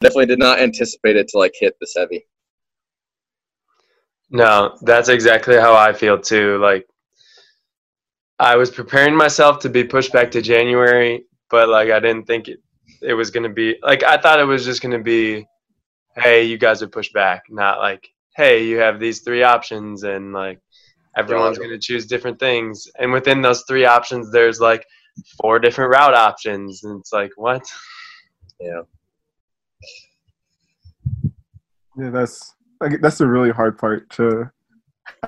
definitely did not anticipate it to like hit this heavy. No, that's exactly how I feel too. Like I was preparing myself to be pushed back to January, but like I didn't think it it was going to be like I thought it was just going to be hey, you guys are pushed back, not like hey, you have these three options and like everyone's going to choose different things. And within those three options there's like four different route options and it's like what? Yeah. Yeah, that's like that's the really hard part to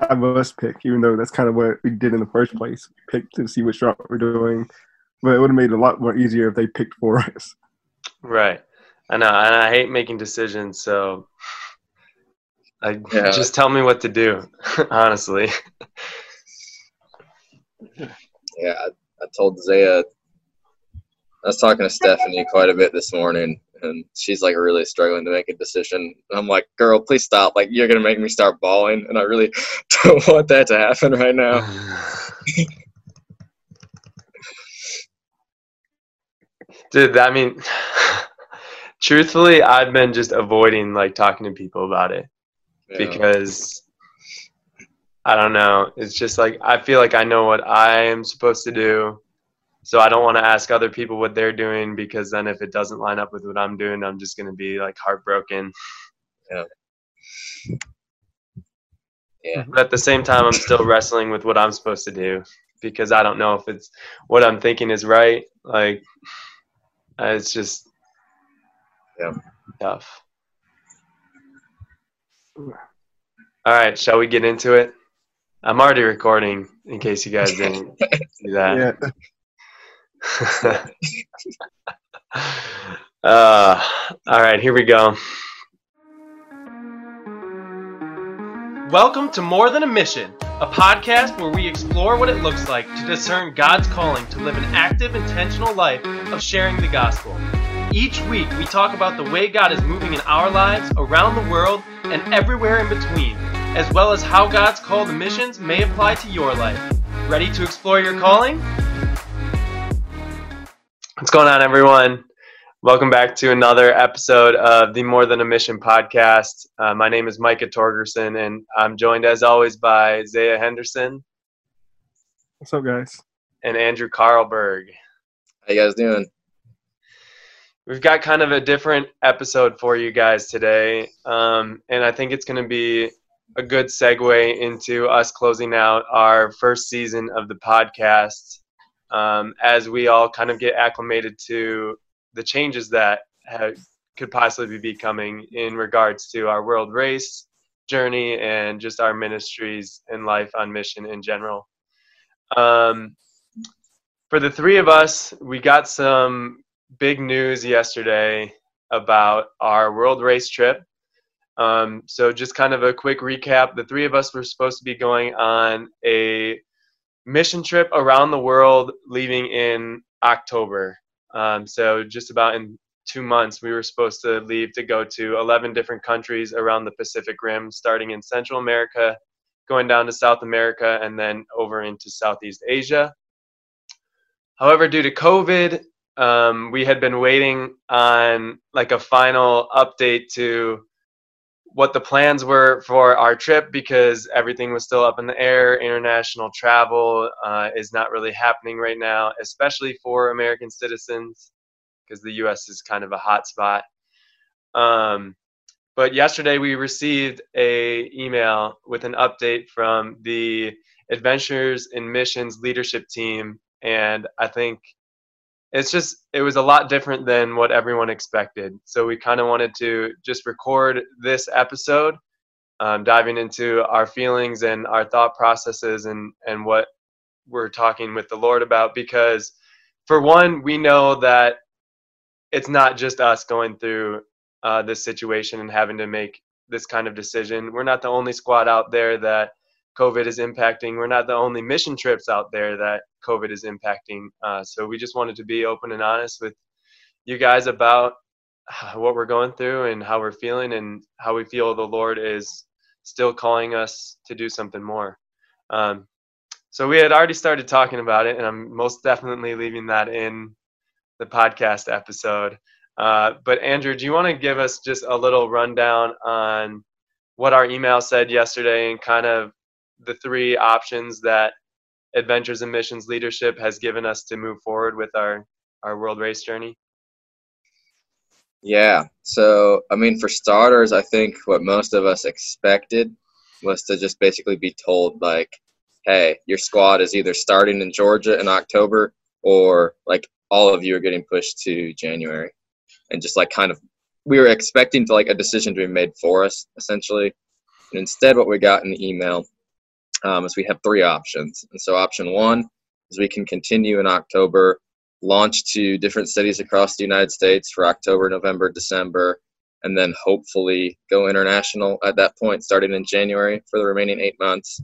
have us pick, even though that's kind of what we did in the first place. We picked to see which route we're doing, but it would have made it a lot more easier if they picked for us. Right. I know, and I hate making decisions, so I Yeah. just tell me what to do, honestly. Yeah, I, I told Zaya. I was talking to Stephanie quite a bit this morning, and she's like really struggling to make a decision. And I'm like, "Girl, please stop! Like, you're gonna make me start bawling, and I really don't want that to happen right now." Dude, I mean, truthfully, I've been just avoiding like talking to people about it Yeah. because I don't know. It's just like I feel like I know what I am supposed to do. So I don't want to ask other people what they're doing because then if it doesn't line up with what I'm doing, I'm just going to be like heartbroken. Yeah. But at the same time, I'm still wrestling with what I'm supposed to do because I don't know if it's what I'm thinking is right. Like, uh, it's just Yeah. tough. All right, shall we get into it? I'm already recording in case you guys didn't see that. Yeah, uh, all right, here we go. Welcome to More Than a Mission, a podcast where we explore what it looks like to discern God's calling to live an active, intentional life of sharing the gospel. Each week, we talk about the way God is moving in our lives, around the world, and everywhere in between, as well as how God's call to missions may apply to your life. Ready to explore your calling? What's going on, everyone? Welcome back to another episode of the More Than a Mission podcast. Uh, my name is Micah Torgerson, and I'm joined, as always, by Zaya Henderson what's up, guys? and Andrew Carlberg. How you guys doing? We've got kind of a different episode for you guys today, um, and I think it's going to be a good segue into us closing out our first season of the podcast um, as we all kind of get acclimated to the changes that have, could possibly be coming in regards to our world race journey and just our ministries and life on mission in general. Um, for the three of us, we got some big news yesterday about our world race trip. Um, so, just kind of a quick recap the three of us were supposed to be going on a mission trip around the world leaving in October. Um, so, just about in two months, we were supposed to leave to go to 11 different countries around the Pacific Rim, starting in Central America, going down to South America, and then over into Southeast Asia. However, due to COVID, um, we had been waiting on like a final update to what the plans were for our trip because everything was still up in the air. International travel uh, is not really happening right now, especially for American citizens, because the U.S. is kind of a hot spot. Um, but yesterday we received a email with an update from the Adventures in Missions leadership team, and I think it's just it was a lot different than what everyone expected. So we kind of wanted to just record this episode um, diving into our feelings and our thought processes and and what we're talking with the lord about because for one we know that it's not just us going through uh, this situation and having to make this kind of decision. We're not the only squad out there that covid is impacting. We're not the only mission trips out there that covid is impacting uh, so we just wanted to be open and honest with you guys about what we're going through and how we're feeling and how we feel the lord is still calling us to do something more. Um, so we had already started talking about it and i'm most definitely leaving that in the podcast episode. Uh, but Andrew, do you want to give us just a little rundown on what our email said yesterday and kind of the three options that Adventures in Missions leadership has given us to move forward with our our world race journey? Yeah. So, I mean, for starters, I think what most of us expected was to just basically be told, like, hey, your squad is either starting in Georgia in October or like all of you are getting pushed to January. And just like kind of, we were expecting to like a decision to be made for us essentially. And instead, what we got in the email um, is we have three options. And so, option one is we can continue in October, launch to different cities across the United States for October, November, December, and then hopefully go international at that point, starting in January for the remaining eight months.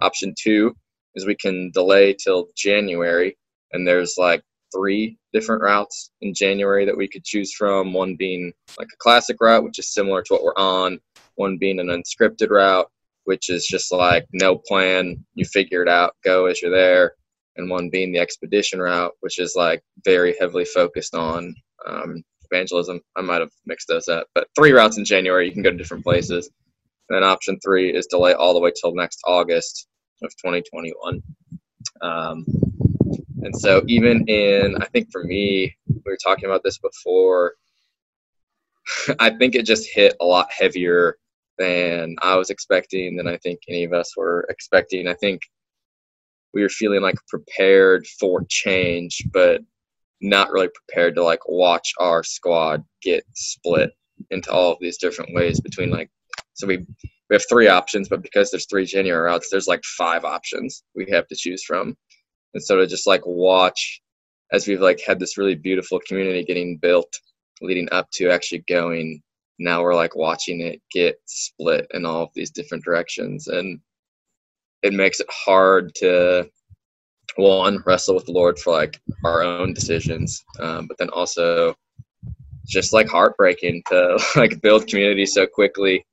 Option two is we can delay till January, and there's like three different routes in January that we could choose from. One being like a classic route, which is similar to what we're on. One being an unscripted route, which is just like no plan, you figure it out, go as you're there. And one being the expedition route, which is like very heavily focused on um, evangelism. I might have mixed those up, but three routes in January, you can go to different places. And then option three is delay all the way till next August of 2021. Um, and so, even in, I think for me, we were talking about this before. I think it just hit a lot heavier than I was expecting, than I think any of us were expecting. I think we were feeling like prepared for change, but not really prepared to like watch our squad get split into all of these different ways between like so we we have three options but because there's three January routes there's like five options we have to choose from and so to just like watch as we've like had this really beautiful community getting built leading up to actually going now we're like watching it get split in all of these different directions and it makes it hard to one wrestle with the lord for like our own decisions um, but then also just like heartbreaking to like build community so quickly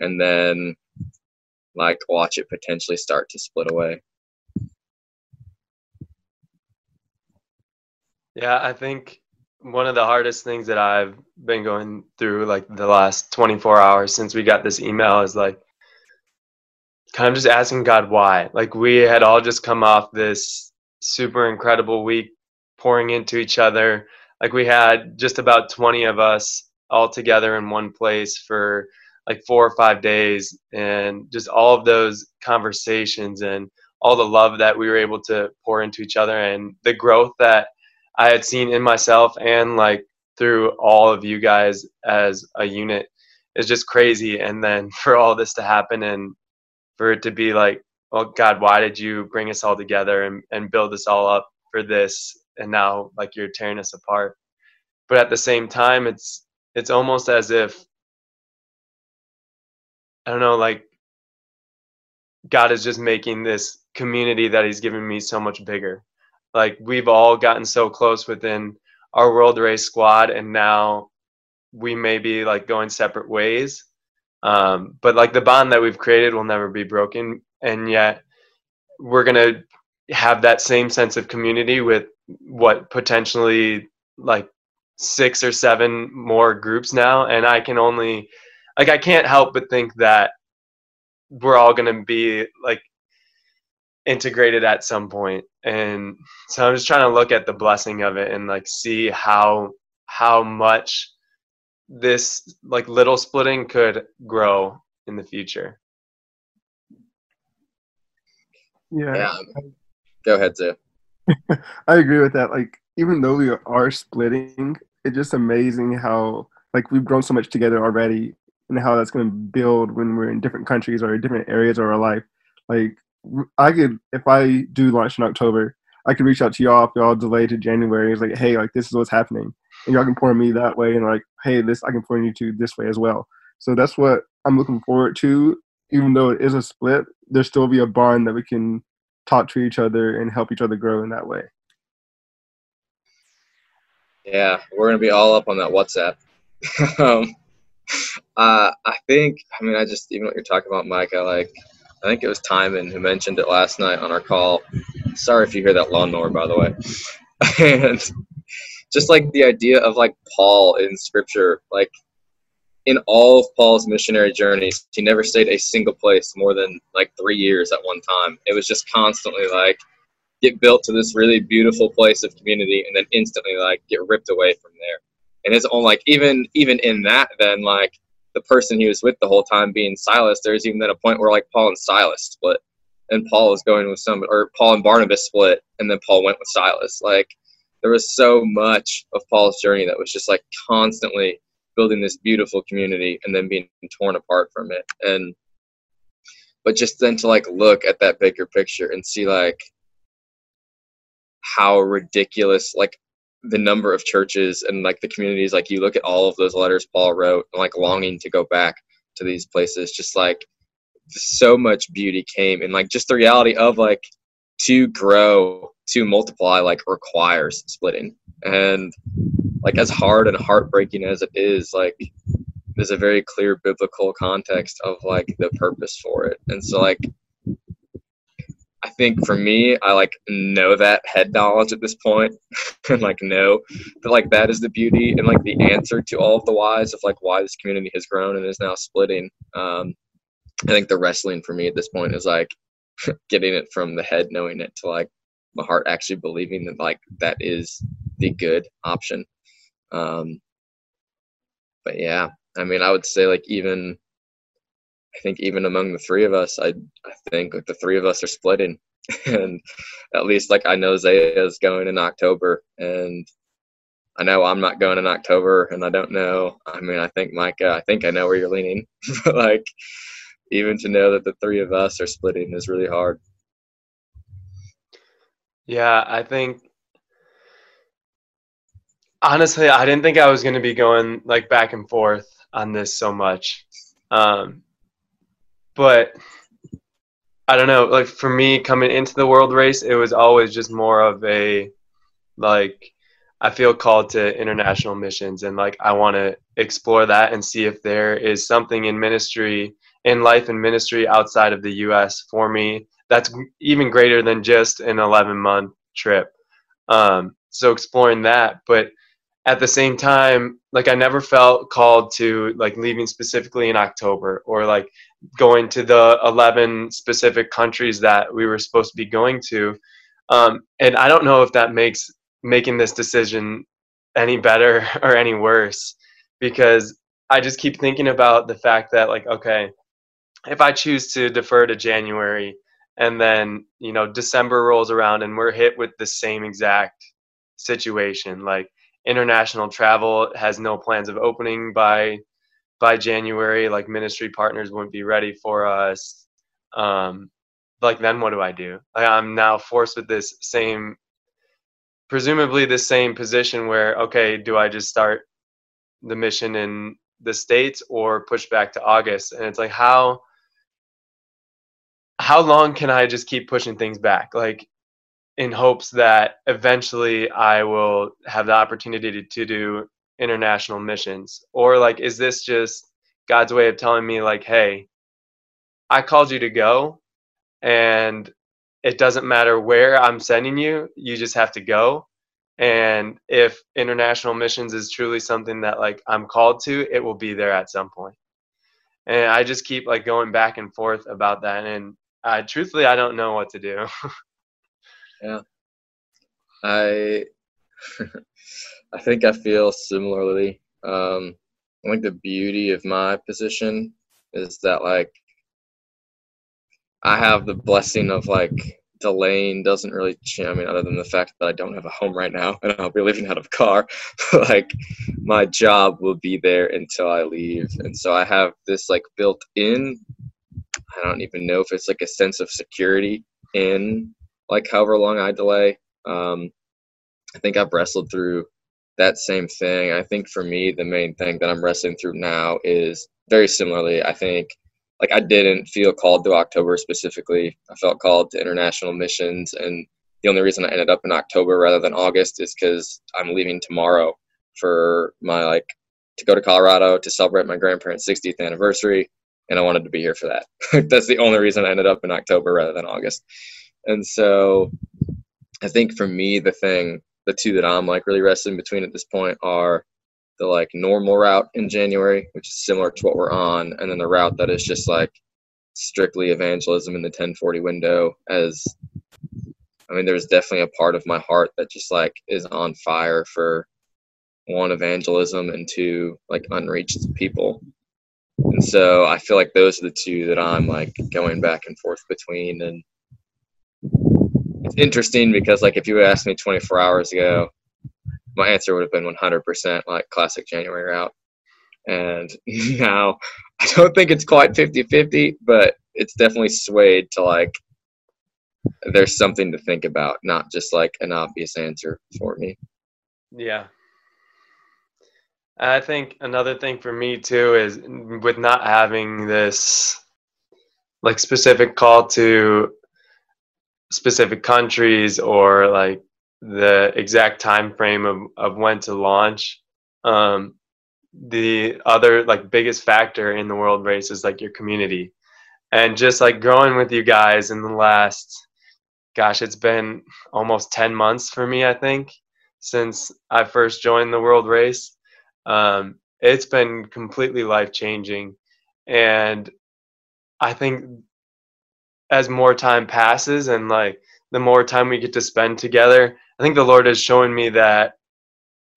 and then like watch it potentially start to split away. Yeah i think one of the hardest things that i've been going through like the last 24 hours since we got this email is like kind of just asking God why. Like we had all just come off this super incredible week pouring into each other. Like we had just about 20 of us all together in one place for like four or five days and just all of those conversations and all the love that we were able to pour into each other and the growth that I had seen in myself and like through all of you guys as a unit is just crazy and then for all this to happen and for it to be like, oh God, why did you bring us all together and, and build us all up for this? And now like you're tearing us apart. But at the same time, it's it's almost as if I don't know, like God is just making this community that He's given me so much bigger. Like we've all gotten so close within our world race squad, and now we may be like going separate ways. Um, but like the bond that we've created will never be broken, and yet we're gonna have that same sense of community with what potentially like six or seven more groups now, and I can only like I can't help but think that we're all gonna be like integrated at some point and so i'm just trying to look at the blessing of it and like see how how much this like little splitting could grow in the future. Yeah. yeah. Go ahead, Zay. I agree with that. Like, even though we are splitting, it's just amazing how like we've grown so much together already, and how that's going to build when we're in different countries or different areas of our life. Like, I could if I do launch in October, I could reach out to y'all if y'all delay to January. It's like, hey, like this is what's happening. And y'all can point me that way and like hey this i can point you to this way as well. So that's what i'm looking forward to. Even though it is a split there still be a bond that we can talk to each other and help each other grow in that way. Yeah we're gonna be all up on that whatsapp. Um, uh, i think i mean i just even what you're talking about mike i like i think it was timon who mentioned it last night on our call sorry if you hear that lawnmower by the way and just like the idea of like Paul in scripture, like in all of Paul's missionary journeys, he never stayed a single place more than like three years at one time. It was just constantly like get built to this really beautiful place of community and then instantly like get ripped away from there. And it's own like even even in that then like the person he was with the whole time being Silas, there's even then a point where like Paul and Silas split and Paul was going with some or Paul and Barnabas split and then Paul went with Silas. Like there was so much of Paul's journey that was just like constantly building this beautiful community and then being torn apart from it. And but just then to like look at that bigger picture and see like how ridiculous like the number of churches and like the communities like you look at all of those letters paul wrote like longing to go back to these places just like so much beauty came and like just the reality of like to grow to multiply like requires splitting. And like as hard and heartbreaking as it is like there's a very clear biblical context of like the purpose for it. And so like i think for me i like know that head knowledge at this point. And like know that like that is the beauty and like the answer to all of the whys of like why this community has grown and is now splitting. Um i think the wrestling for me at this point is like getting it from the head knowing it to like my heart actually believing that like that is the good option. Um but yeah i mean i would say like even i think even among the three of us i i think like the three of us are splitting and at least like i know zaya is going in october and i know i'm not going in october and i don't know i mean i think micah i think i know where you're leaning but like even to know that the three of us are splitting is really hard Yeah, I think honestly, I didn't think I was going to be going like back and forth on this so much. Um, but I don't know, like for me coming into the world race, it was always just more of a like I feel called to international missions and like I want to explore that and see if there is something in ministry in life and ministry outside of the US for me that's even greater than just an 11 month trip. Um, so exploring that, but at the same time, like I never felt called to like leaving specifically in October or like going to the 11 specific countries that we were supposed to be going to. Um, and I don't know if that makes making this decision any better or any worse because I just keep thinking about the fact that like, okay, if I choose to defer to January and then, you know, December rolls around and we're hit with the same exact situation, like international travel has no plans of opening by by January. Like ministry partners wouldn't be ready for us. Um, like then what do I do? I'm now forced with this same, presumably the same position where okay, do I just start the mission in the states or push back to August? And it's like how how long can I just keep pushing things back? Like in hopes that eventually I will have the opportunity to, to do international missions? Or like, is this just God's way of telling me, like, hey, I called you to go and it doesn't matter where I'm sending you, you just have to go. And if international missions is truly something that like I'm called to, it will be there at some point. And I just keep like going back and forth about that. And I truthfully, I don't know what to do. Yeah. I I think I feel similarly. Um, I think the beauty of my position is that like I have the blessing of like delaying doesn't really change. I mean, other than the fact that I don't have a home right now and I'll be living out of car, like my job will be there until I leave, and so I have this like built in. I don't even know if it's like a sense of security in like however long I delay. Um, I think I've wrestled through that same thing. I think for me, the main thing that I'm wrestling through now is very similarly. I think like I didn't feel called to October specifically. I felt called to international missions, and the only reason I ended up in October rather than August is because I'm leaving tomorrow for my like to go to Colorado to celebrate my grandparents' 60th anniversary, and I wanted to be here for that. That's the only reason I ended up in October rather than August. And so I think for me, the thing the two that I'm like really wrestling between at this point are the like normal route in January, which is similar to what we're on, and then the route that is just like strictly evangelism in the 1040 window as I mean there's definitely a part of my heart that just like is on fire for one evangelism and two like unreached people. And so I feel like those are the two that I'm like going back and forth between and it's interesting because like if you asked me 24 hours ago my answer would have been 100% like classic January route. And now I don't think it's quite 50 50, but it's definitely swayed to like there's something to think about, not just like an obvious answer for me. Yeah. I think another thing for me too is with not having this like specific call to specific countries or like the exact time frame of, of when to launch. Um, the other like biggest factor in the world race is like your community. And just like growing with you guys in the last gosh it's been almost 10 months for me i think since i first joined the world race. Um, it's been completely life changing and i think as more time passes and like the more time we get to spend together i think the lord is showing me that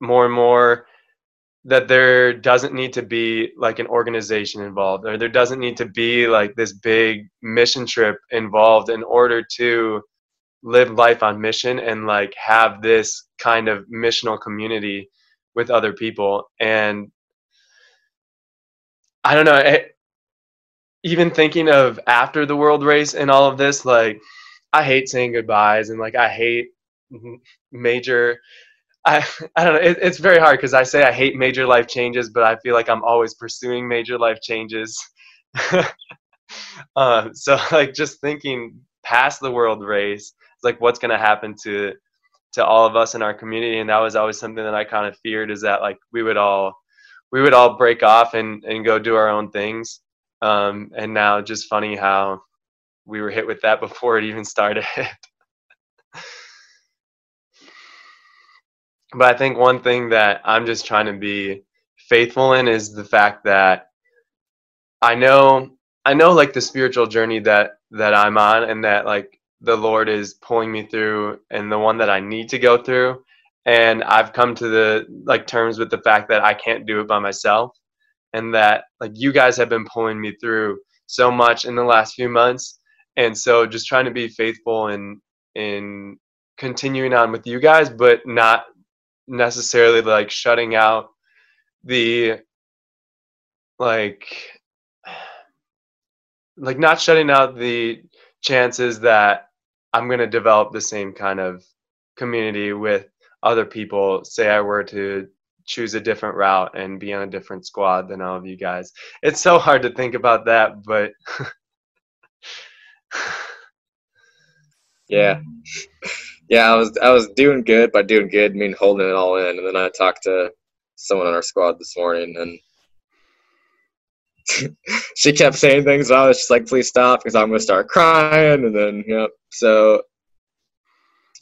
more and more that there doesn't need to be like an organization involved or there doesn't need to be like this big mission trip involved in order to live life on mission and like have this kind of missional community with other people. And i don't know it, even thinking of after the world race and all of this like i hate saying goodbyes and like i hate major I, I don't know. It, it's very hard because I say I hate major life changes, but I feel like I'm always pursuing major life changes. uh, so like just thinking past the world race, like what's going to happen to to all of us in our community, and that was always something that I kind of feared is that like we would all we would all break off and and go do our own things. Um, and now just funny how we were hit with that before it even started. but I think one thing that I'm just trying to be faithful in is the fact that I know I know like the spiritual journey that that I'm on and that like the Lord is pulling me through and the one that I need to go through and I've come to the like terms with the fact that I can't do it by myself and that like you guys have been pulling me through so much in the last few months. And so just trying to be faithful in in continuing on with you guys but not necessarily like shutting out the like like not shutting out the chances that I'm going to develop the same kind of community with other people. Say I were to choose a different route and be on a different squad than all of you guys. It's so hard to think about that, but yeah. Yeah, I was I was doing good. By doing good, I mean holding it all in, and then I talked to someone on our squad this morning, and she kept saying things, and I was just like, "Please stop," because I'm gonna start crying, and then you know, so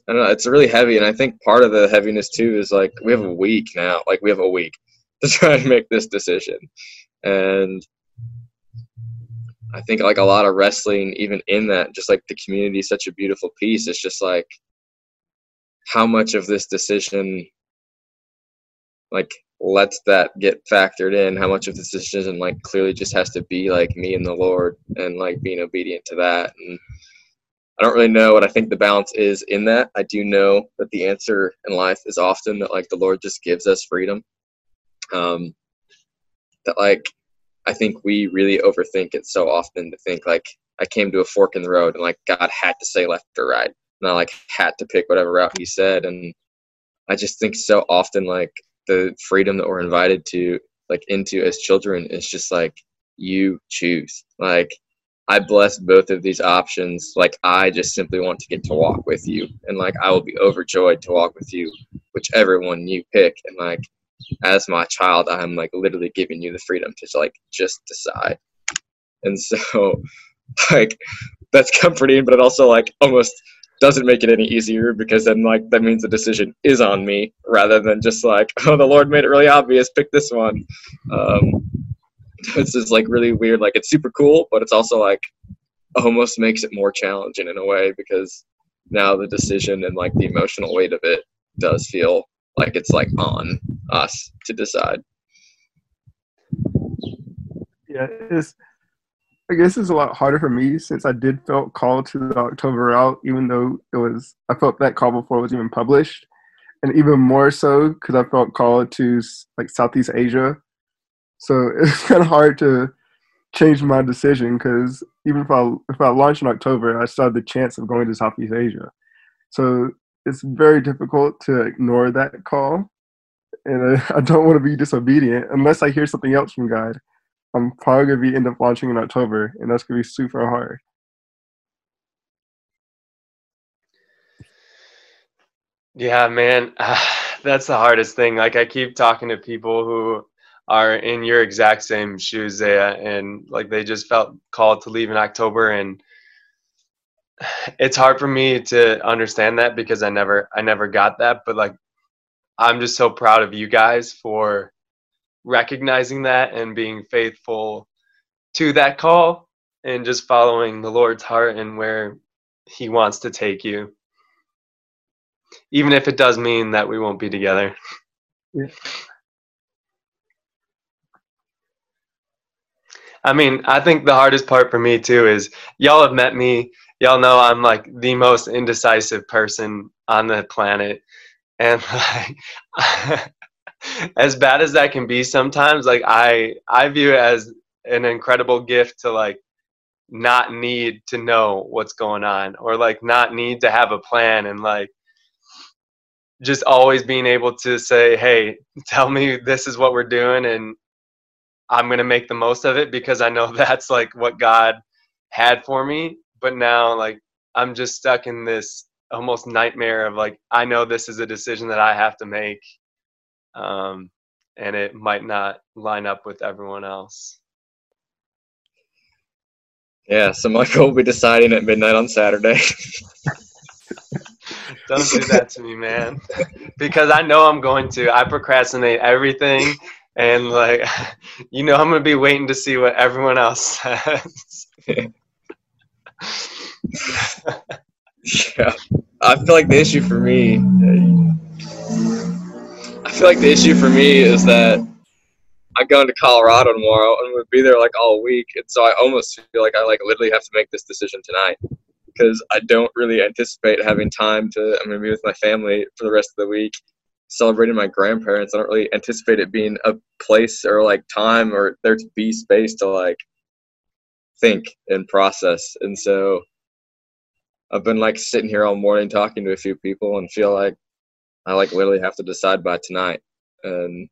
I don't know. It's really heavy, and I think part of the heaviness too is like we have a week now, like we have a week to try and make this decision, and I think like a lot of wrestling, even in that, just like the community is such a beautiful piece. It's just like how much of this decision like lets that get factored in how much of this decision like clearly just has to be like me and the lord and like being obedient to that and i don't really know what i think the balance is in that i do know that the answer in life is often that like the lord just gives us freedom um that like i think we really overthink it so often to think like i came to a fork in the road and like god had to say left or right and I like had to pick whatever route he said. And I just think so often like the freedom that we're invited to like into as children is just like you choose. Like I bless both of these options. Like I just simply want to get to walk with you, and like I will be overjoyed to walk with you, whichever one you pick. And like as my child, I'm like literally giving you the freedom to like just decide. And so, like that's comforting, but it also like almost doesn't make it any easier because then like that means the decision is on me rather than just like oh the Lord made it really obvious pick this one. Um, this is like really weird. Like it's super cool, but it's also like almost makes it more challenging in a way because now the decision and like the emotional weight of it does feel like it's like on us to decide. Yeah, it's. I guess it's a lot harder for me since I did felt called to the October out, even though it was I felt that call before it was even published, and even more so because I felt called to like Southeast Asia. So it's kind of hard to change my decision because even if I if I launch in October, I still have the chance of going to Southeast Asia. So it's very difficult to ignore that call, and I, I don't want to be disobedient unless I hear something else from God. I'm probably gonna be end up launching in October, and that's gonna be super hard. Yeah, man, that's the hardest thing. Like I keep talking to people who are in your exact same shoes, Zaya, and like they just felt called to leave in October, and it's hard for me to understand that because I never, I never got that. But like, I'm just so proud of you guys for recognizing that and being faithful to that call and just following the Lord's heart and where He wants to take you. Even if it does mean that we won't be together. Yeah. I mean, I think the hardest part for me too is y'all have met me. Y'all know I'm like the most indecisive person on the planet. And like as bad as that can be sometimes like i i view it as an incredible gift to like not need to know what's going on or like not need to have a plan and like just always being able to say hey tell me this is what we're doing and i'm going to make the most of it because i know that's like what god had for me but now like i'm just stuck in this almost nightmare of like i know this is a decision that i have to make um, and it might not line up with everyone else. Yeah, so Michael will be deciding at midnight on Saturday. Don't do that to me, man. Because I know I'm going to. I procrastinate everything, and like, you know, I'm gonna be waiting to see what everyone else says. yeah, I feel like the issue for me I feel like the issue for me is that I'm going to Colorado tomorrow and we'll be there like all week, and so I almost feel like I like literally have to make this decision tonight because I don't really anticipate having time to. I'm gonna be with my family for the rest of the week, celebrating my grandparents. I don't really anticipate it being a place or like time or there to be space to like think and process, and so I've been like sitting here all morning talking to a few people and feel like I like literally have to decide by tonight, and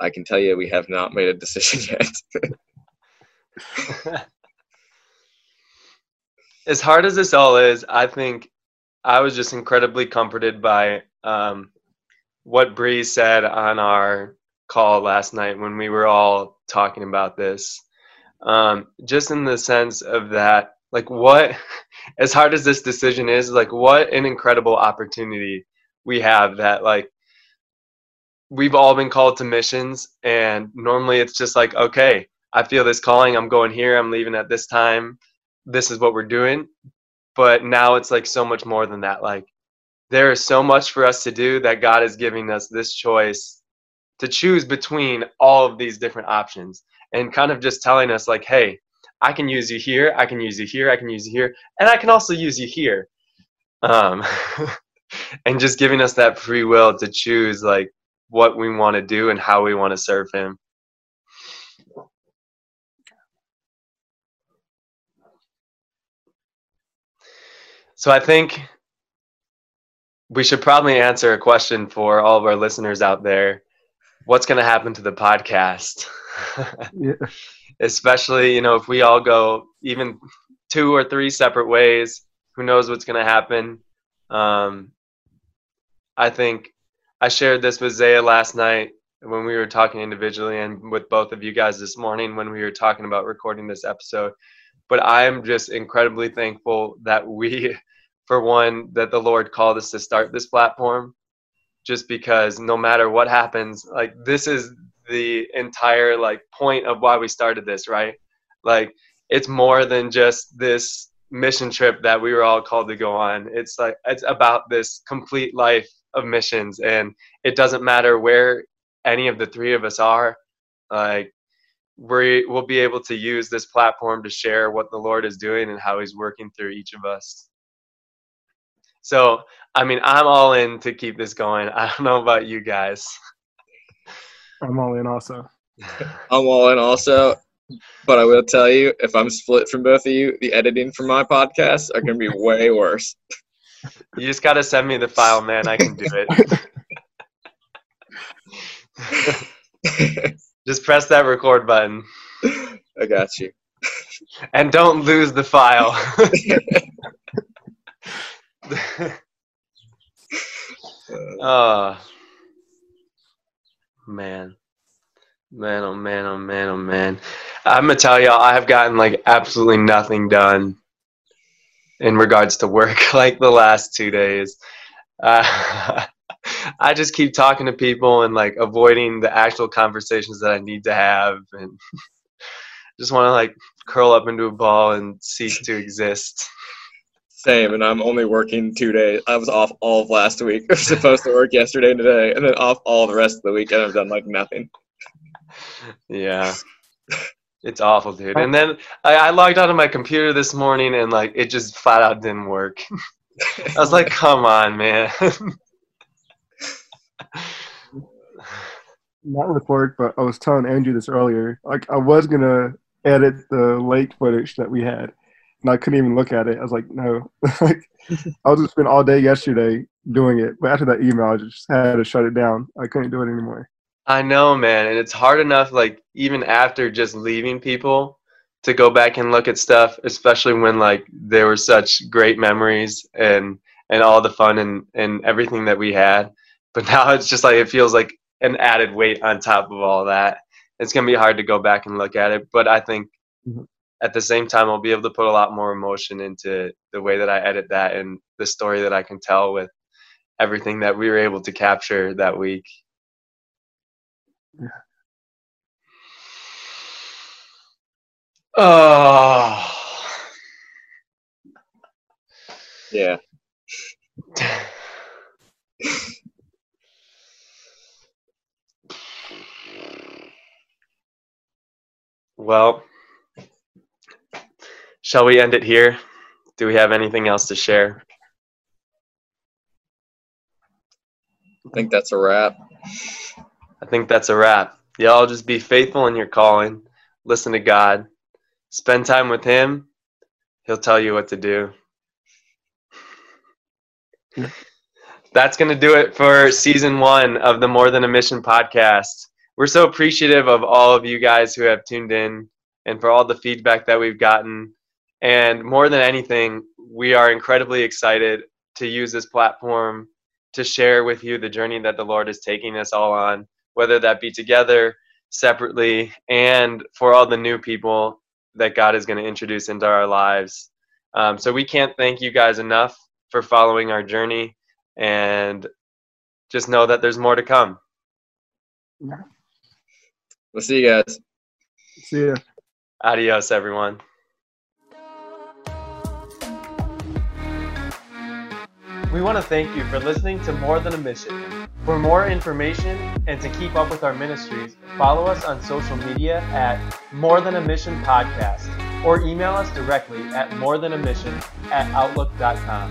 I can tell you we have not made a decision yet. as hard as this all is, I think I was just incredibly comforted by um, what Bree said on our call last night when we were all talking about this. Um, just in the sense of that, like, what, as hard as this decision is, like, what an incredible opportunity we have that like we've all been called to missions and normally it's just like okay i feel this calling i'm going here i'm leaving at this time this is what we're doing but now it's like so much more than that like there is so much for us to do that god is giving us this choice to choose between all of these different options and kind of just telling us like hey i can use you here i can use you here i can use you here and i can also use you here. Um and just giving us that free will to choose like what we want to do and how we want to serve him. So i think we should probably answer a question for all of our listeners out there what's going to happen to the podcast yeah. especially you know if we all go even two or three separate ways who knows what's going to happen um, I think I shared this with Zaya last night when we were talking individually and with both of you guys this morning when we were talking about recording this episode. But I am just incredibly thankful that we for one, that the Lord called us to start this platform, just because no matter what happens, like this is the entire like point of why we started this, right? Like it's more than just this mission trip that we were all called to go on. It's like it's about this complete life of missions and it doesn't matter where any of the three of us are. Like we will be able to use this platform to share what the Lord is doing and how he's working through each of us. So, I mean, I'm all in to keep this going. I don't know about you guys. I'm all in also. I'm all in also. But I will tell you, if I'm split from both of you, the editing for my podcast are going to be way worse. You just got to send me the file, man. I can do it. just press that record button. I got you. And don't lose the file. Oh, man. Man, oh man, oh man, oh man. I'm gonna tell y'all, I have gotten like absolutely nothing done in regards to work like the last two days. Uh, I just keep talking to people and like avoiding the actual conversations that I need to have, and just want to like curl up into a ball and cease to exist. Same, and I'm only working two days. I was off all of last week. I was supposed to work yesterday and today, and then off all the rest of the week, and I've done like nothing. Yeah. It's awful, dude. And then I, I logged onto my computer this morning and like it just flat out didn't work. I was like, come on, man. Not with work, but I was telling Andrew this earlier. Like I was gonna edit the late footage that we had, and I couldn't even look at it. I was like, no. like I was just spend all day yesterday doing it, but after that email, I just had to shut it down. I couldn't do it anymore. I know, man, and it's hard enough, like even after just leaving people, to go back and look at stuff, especially when like there were such great memories and and all the fun and and everything that we had. But now it's just like it feels like an added weight on top of all that. It's gonna be hard to go back and look at it, but I think Mhm. At the same time I'll be able to put a lot more emotion into the way that I edit that and the story that I can tell with everything that we were able to capture that week. Oh. Yeah. Well, shall we end it here? Do we have anything else to share? I think that's a wrap. I think that's a wrap. Y'all just be faithful in your calling, listen to God, spend time with Him. He'll tell you what to do. That's going to do it for season one of the More Than a Mission podcast. We're so appreciative of all of you guys who have tuned in and for all the feedback that we've gotten. And more than anything, we are incredibly excited to use this platform to share with you the journey that the Lord is taking us all on, whether that be together, separately, and for all the new people that God is going to introduce into our lives. Um, so we can't thank you guys enough for following our journey and just know that there's more to come. We'll see you guys. See ya. Adios, everyone. We want to thank you for listening to More Than a Mission. For more information and to keep up with our ministries, follow us on social media at More Than a Mission Podcast or email us directly at more than a mission at outlook.com.